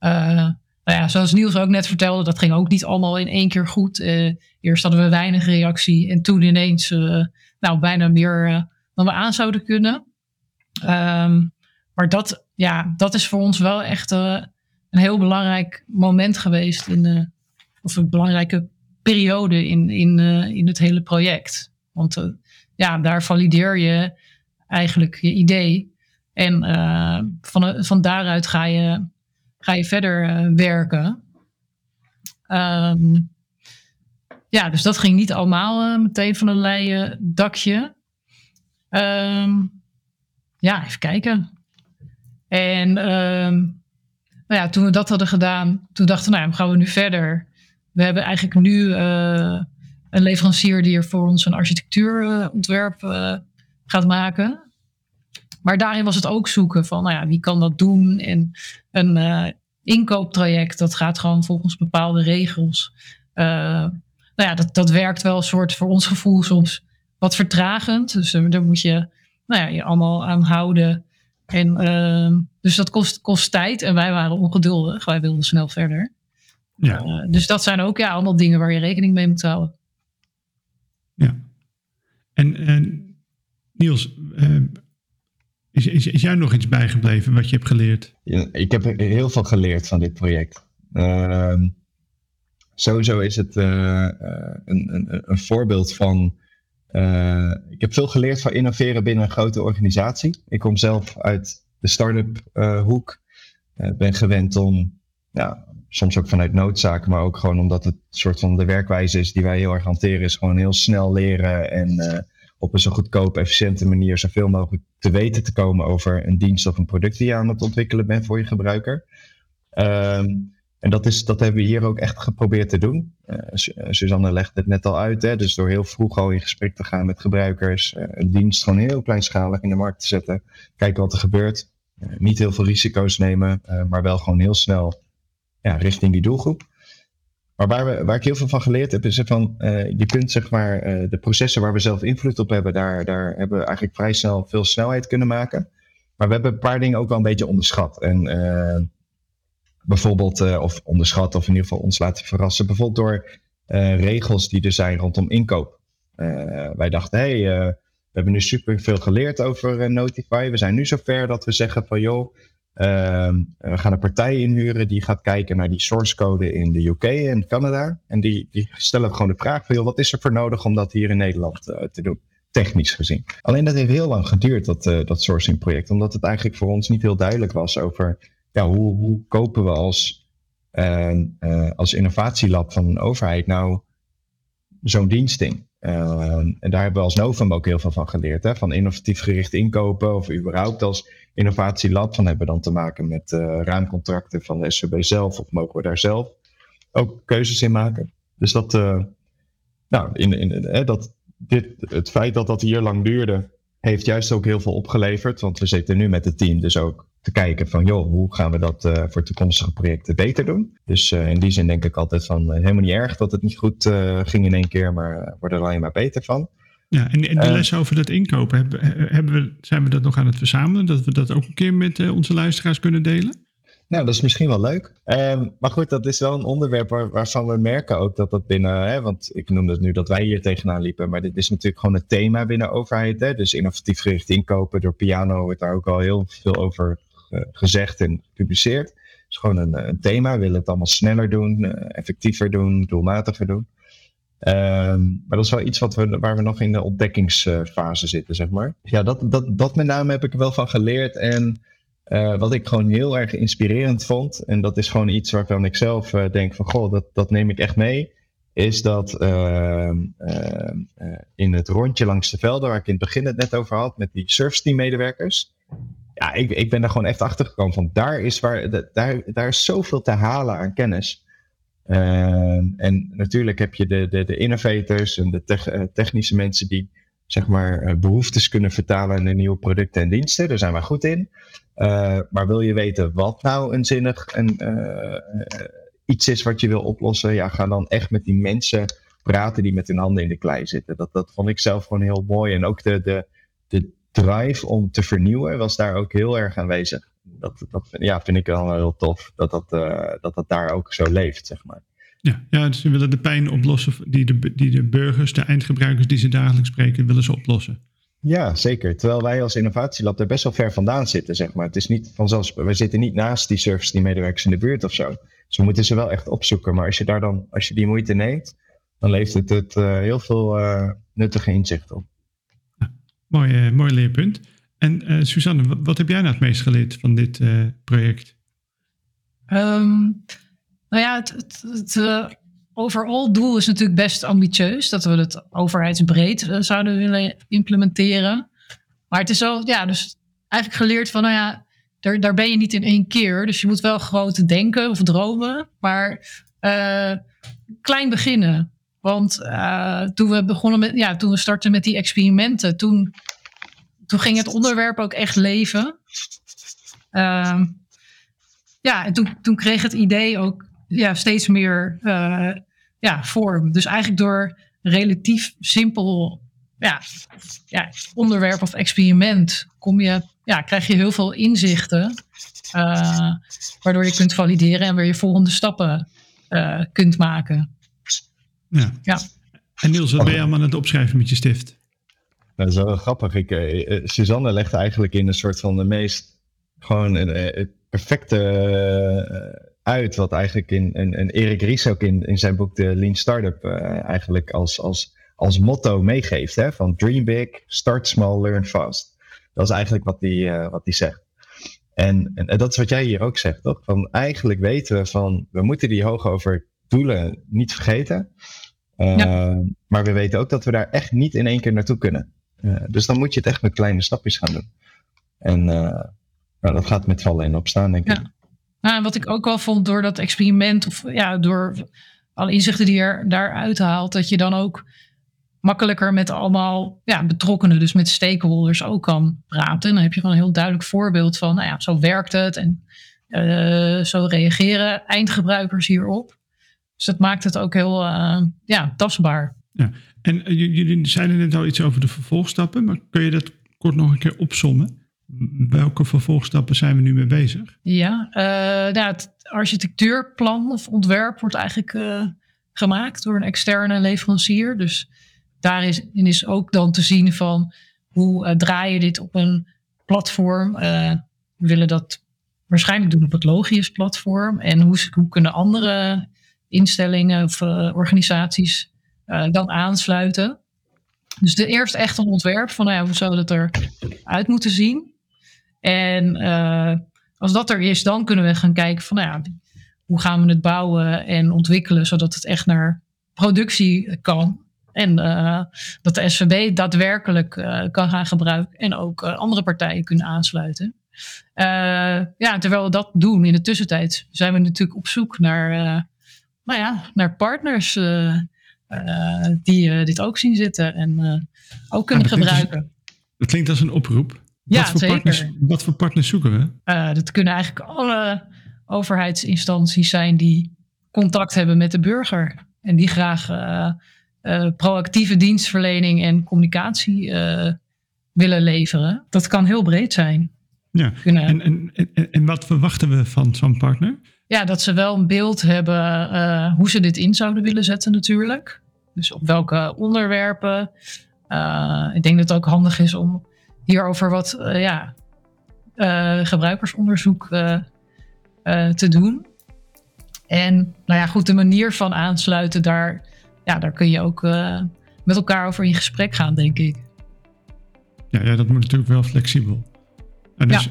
Uh, nou ja, zoals Niels ook net vertelde, dat ging ook niet allemaal in één keer goed. Uh, eerst hadden we weinig reactie en toen ineens nou, bijna meer dan we aan zouden kunnen. Um, maar dat, ja, dat is voor ons wel echt een heel belangrijk moment geweest in of een belangrijke periode in, in, uh, in het hele project. Want uh, ja, daar valideer je eigenlijk je idee. En van, van daaruit ga je, ga je verder werken. Um, ja, dus dat ging niet allemaal meteen van een leien dakje. Um, ja, even kijken. En um, nou ja, toen we dat hadden gedaan, toen dachten we, nou, gaan we nu verder? We hebben eigenlijk nu uh, een leverancier die er voor ons een architectuurontwerp uh, gaat maken. Maar daarin was het ook zoeken van, nou ja, wie kan dat doen? En een inkooptraject, dat gaat gewoon volgens bepaalde regels. nou ja, dat, dat werkt wel een soort voor ons gevoel soms wat vertragend. Dus daar moet je nou ja, je allemaal aan houden. En, uh, dus dat kost, kost tijd en wij waren ongeduldig. Wij wilden snel verder. Ja. Uh, dus dat zijn ook ja, allemaal dingen waar je rekening mee moet houden. Ja. En, en Niels, uh, is, is, is jou nog iets bijgebleven wat je hebt geleerd? Ja, ik heb heel veel geleerd van dit project. Ehm, sowieso is het eh, een, een, een voorbeeld van uh, ik heb veel geleerd van innoveren binnen een grote organisatie. Ik kom zelf uit de start-up uh, hoek. Uh, ben gewend om, ja, soms ook vanuit noodzaak, maar ook gewoon omdat het soort van de werkwijze is die wij heel erg hanteren, is gewoon heel snel leren en op een zo goedkope, efficiënte manier zoveel mogelijk te weten te komen over een dienst of een product die je aan het ontwikkelen bent voor je gebruiker. Um, en dat, is, dat hebben we hier ook echt geprobeerd te doen. Uh, Suzanne legde het net al uit. Hè? Dus door heel vroeg al in gesprek te gaan met gebruikers. Uh, een dienst gewoon heel kleinschalig in de markt te zetten. Kijken wat er gebeurt. Niet heel veel risico's nemen. maar wel gewoon heel snel ja, richting die doelgroep. maar waar, we, waar ik heel veel van geleerd heb, is van je kunt zeg maar de processen waar we zelf invloed op hebben, daar, daar hebben we eigenlijk vrij snel veel snelheid kunnen maken. Maar we hebben een paar dingen ook wel een beetje onderschat. En bijvoorbeeld, of onderschat, of in ieder geval ons laten verrassen, bijvoorbeeld door regels die er zijn rondom inkoop. wij dachten, hé, hey, we hebben nu super veel geleerd over Notify. We zijn nu zover dat we zeggen van joh, ehm, we gaan een partij inhuren die gaat kijken naar die source code in de UK en Canada. En die, die stellen gewoon de vraag van joh, wat is er voor nodig om dat hier in Nederland te doen? Technisch gezien. Alleen dat heeft heel lang geduurd, dat, uh, dat sourcing project. Omdat het eigenlijk voor ons niet heel duidelijk was over ja, hoe, hoe kopen we als, als innovatielab van een overheid nou zo'n dienst in. Ehm, en daar hebben we als Novum ook heel veel van geleerd. Hè? Van innovatief gericht inkopen of überhaupt als innovatielab. Van hebben we dan te maken met uh, ruimcontracten van de SVB zelf of mogen we daar zelf ook keuzes in maken. Dus dat, uh, nou, in, in, dat, dit, het feit dat dat hier lang duurde, heeft juist ook heel veel opgeleverd. Want we zitten nu met het team dus ook te kijken van, joh, hoe gaan we dat uh, voor toekomstige projecten beter doen? Dus uh, in die zin denk ik altijd van, uh, helemaal niet erg dat het niet goed ging in één keer, maar wordt er alleen maar beter van. Ja, en, en de les over dat inkopen, hebben, hebben we, zijn we dat nog aan het verzamelen? Dat we dat ook een keer met onze luisteraars kunnen delen? Nou, dat is misschien wel leuk. Um, maar goed, dat is wel een onderwerp waar, waarvan we merken ook dat dat binnen, hè, want ik noemde het nu dat wij hier tegenaan liepen, maar dit is natuurlijk gewoon het thema binnen overheid. Hè, dus innovatief gericht inkopen. Door Piano wordt daar ook al heel veel over uh, gezegd en gepubliceerd. Het is gewoon een, een, thema. We willen het allemaal sneller doen, uh, effectiever doen, doelmatiger doen. Um, maar dat is wel iets wat we, waar we nog in de ontdekkingsfase zitten, zeg maar. Ja, dat, dat, dat met name heb ik er wel van geleerd. En uh, wat ik gewoon heel erg inspirerend vond, en dat is gewoon iets waarvan ik zelf uh, denk van, goh, dat, dat neem ik echt mee, is dat uh, in het rondje langs de velden, waar ik in het begin het net over had, met die surfsteam medewerkers, ja, ik, ik ben daar gewoon echt achter gekomen van, daar is, waar, daar, daar is zoveel te halen aan kennis. en natuurlijk heb je de, de, de innovators en de te technische mensen die zeg maar, behoeftes kunnen vertalen in nieuwe producten en diensten. Daar zijn wij goed in. Uh, maar wil je weten wat nou een zinnig en, uh, iets is wat je wil oplossen, ja, ga dan echt met die mensen praten die met hun handen in de klei zitten. Dat, dat vond ik zelf gewoon heel mooi. En ook de, de, de drive om te vernieuwen was daar ook heel erg aanwezig. Dat, dat ja, vind ik wel heel tof, dat dat, dat dat daar ook zo leeft, zeg maar. Ja, ja, dus we willen de pijn oplossen die de, die de burgers, de eindgebruikers die ze dagelijks spreken, willen ze oplossen. Ja, zeker. Terwijl wij als innovatielab er best wel ver vandaan zitten, zeg maar. Het is niet vanzelfs, wij zitten niet naast die service die medewerkers in de buurt of zo. Dus we moeten ze wel echt opzoeken. Maar als je daar dan, als je die moeite neemt, dan levert het, het uh, heel veel uh, nuttige inzicht op. Ja, mooi, uh, mooi leerpunt. En Suzanne, wat, wat, heb jij nou het meest geleerd van dit project? Um, nou ja, het, het, het overal doel is natuurlijk best ambitieus. Dat we het overheidsbreed uh, zouden willen implementeren. Maar het is wel, ja, dus eigenlijk geleerd van, nou ja, daar, daar ben je niet in één keer. Dus je moet wel groot denken of dromen. Maar uh, klein beginnen. Want uh, toen we begonnen met, ja, toen we startten met die experimenten, toen, toen ging het onderwerp ook echt leven. Uh, ja, en toen, toen kreeg het idee ook ja, steeds meer uh, ja, vorm. Dus eigenlijk door relatief simpel ja, ja, onderwerp of experiment kom je, ja, krijg je heel veel inzichten. Uh, waardoor je kunt valideren en weer je volgende stappen uh, kunt maken. Ja. ja. En Niels, wat ben je allemaal aan het opschrijven met je stift? Dat is wel grappig. Ik, uh, Suzanne legt eigenlijk in een soort van de meest gewoon een, perfecte uit wat eigenlijk in, en, en Erik Ries ook in, in zijn boek de Lean Startup uh, eigenlijk als, als, als motto meegeeft. Hè? Van dream big, start small, learn fast. Dat is eigenlijk wat hij uh, wat die zegt. En, en, en, dat is wat jij hier ook zegt, toch? Van eigenlijk weten we van, we moeten die hoog over doelen niet vergeten. Uh, ja. Maar we weten ook dat we daar echt niet in één keer naartoe kunnen. dus dan moet je het echt met kleine stapjes gaan doen. En nou, dat gaat met vallen en opstaan, denk ja. Nou, wat ik ook wel vond door dat experiment, of ja, door alle inzichten die je daaruit haalt, dat je dan ook makkelijker met allemaal ja, betrokkenen, dus met stakeholders ook kan praten. Dan heb je gewoon een heel duidelijk voorbeeld van, nou ja, zo werkt het en uh, zo reageren eindgebruikers hierop. Dus dat maakt het ook heel uh, ja, tastbaar. Ja. En uh, jullie zeiden net al iets over de vervolgstappen, maar kun je dat kort nog een keer opsommen? Welke vervolgstappen zijn we nu mee bezig? Ja, uh, nou, het architectuurplan of ontwerp wordt eigenlijk gemaakt door een externe leverancier. Dus daarin is ook dan te zien van hoe draai je dit op een platform. we willen dat waarschijnlijk doen op het Logius platform. En hoe, hoe kunnen andere instellingen of organisaties dan aansluiten. Dus de eerst echt een ontwerp van nou ja, hoe zou dat eruit moeten zien. En uh, als dat er is, dan kunnen we gaan kijken van nou ja, hoe gaan we het bouwen en ontwikkelen zodat het echt naar productie kan. En dat de SVB daadwerkelijk kan gaan gebruiken en ook andere partijen kunnen aansluiten. ja, terwijl we dat doen in de tussentijd zijn we natuurlijk op zoek naar nou ja, naar partners die dit ook zien zitten en ook kunnen ah, gebruiken. Dat klinkt als een oproep. Ja, wat, voor zeker. Partners, wat voor partners zoeken we? dat kunnen eigenlijk alle overheidsinstanties zijn die contact hebben met de burger. En die graag proactieve dienstverlening en communicatie willen leveren. Dat kan heel breed zijn. Ja, kunnen... en, en, en, en wat verwachten we van zo'n partner? ja, dat ze wel een beeld hebben hoe ze dit in zouden willen zetten natuurlijk. Dus op welke onderwerpen. Ik denk dat het ook handig is om hierover wat uh, ja, gebruikersonderzoek te doen. En nou ja, goed, de manier van aansluiten, daar, ja, daar kun je ook met elkaar over in gesprek gaan, denk ik. Ja, ja dat moet natuurlijk wel flexibel. En dus ja.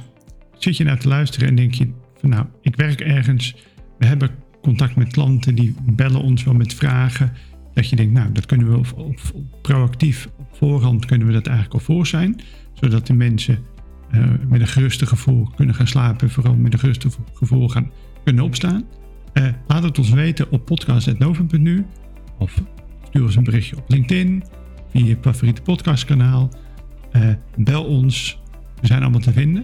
zit je naar te luisteren en denk je, van nou, ik werk ergens, we hebben contact met klanten, die bellen ons wel met vragen. Dat je denkt, nou, dat kunnen we op proactief, voorhand kunnen we dat eigenlijk al voor zijn. Zodat de mensen uh, met een gerustig gevoel kunnen gaan slapen. Vooral met een gerustig gevoel gaan kunnen opstaan. Uh, laat het ons weten op podcast.novum.nu. Of stuur ons een berichtje op LinkedIn. Via je favoriete podcastkanaal. Uh, bel ons. We zijn allemaal te vinden.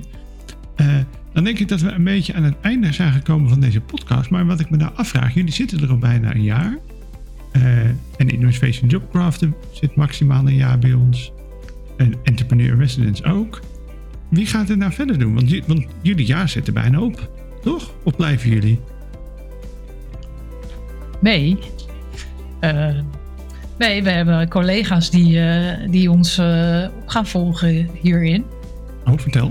Dan denk ik dat we een beetje aan het einde zijn gekomen van deze podcast. Maar wat ik me nou afvraag, jullie zitten er al bijna een jaar. Uh, en Innovation Jobcraft zit maximaal een jaar bij ons. En Entrepreneur Residence ook. Wie gaat het nou verder doen? Want, want jullie jaar zit er bijna op, toch? Of blijven jullie? Nee. Uh, nee, we hebben collega's die, uh, die ons op gaan volgen hierin. Oh, vertel.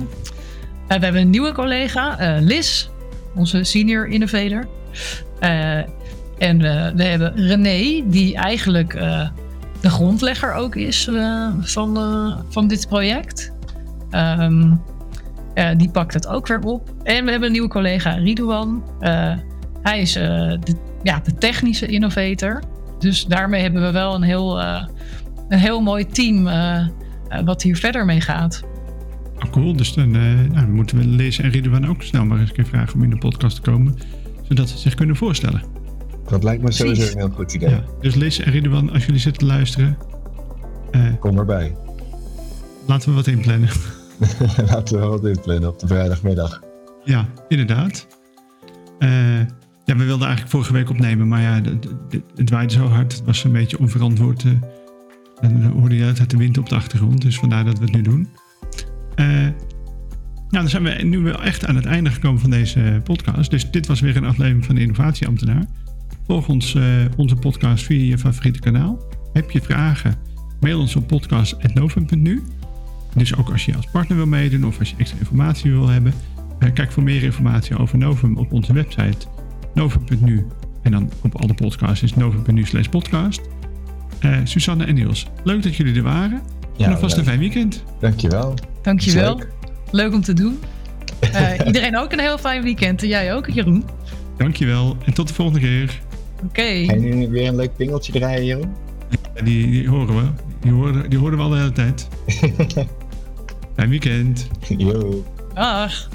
We hebben een nieuwe collega, Liz, onze senior innovator. En we hebben René, die eigenlijk de grondlegger ook is van, van dit project. Um, die pakt het ook weer op. En we hebben een nieuwe collega, Ridouan. hij is de, ja, de technische innovator. Dus daarmee hebben we wel een heel, een heel mooi team wat hier verder mee gaat. Oh, cool, dus dan, nou, dan, moeten we Liz en Ridwan ook snel maar eens een keer vragen om in de podcast te komen. Zodat ze zich kunnen voorstellen. Dat lijkt me sowieso Precies. een heel goed idee. Ja, dus Liz en Ridwan, als jullie zitten te luisteren. Uh, Kom erbij. Laten we wat inplannen. laten we wat inplannen op de vrijdagmiddag. Ja, inderdaad. Uh, ja, we wilden eigenlijk vorige week opnemen, maar ja, het waaide zo hard. Het was een beetje onverantwoord. en dan hoorde je uit de wind op de achtergrond. Dus vandaar dat we het nu doen. Uh, nou, dan zijn we nu wel echt aan het einde gekomen van deze podcast. Dus dit was weer een aflevering van de Innovatieambtenaar. Volg ons, uh, onze podcast via je favoriete kanaal. Heb je vragen? Mail ons op podcast.novum.nu. Dus ook als je als partner wil meedoen of als je extra informatie wil hebben. Uh, kijk voor meer informatie over Novum op onze website novum.nu. En dan op alle podcasts is novum.nu slash podcast. Susanne en Niels, leuk dat jullie er waren. Ja, en alvast een fijn weekend. Dankjewel. Dankjewel. Leuk. leuk om te doen. Uh, iedereen ook een heel fijn weekend. En jij ook, Jeroen. Dankjewel. En tot de volgende keer. Oké. Okay. Ga je weer een leuk pingeltje draaien, Jeroen? Ja, die, die horen we. Die hoorden, die hoorden we al de hele tijd. fijn weekend. Yo. Dag.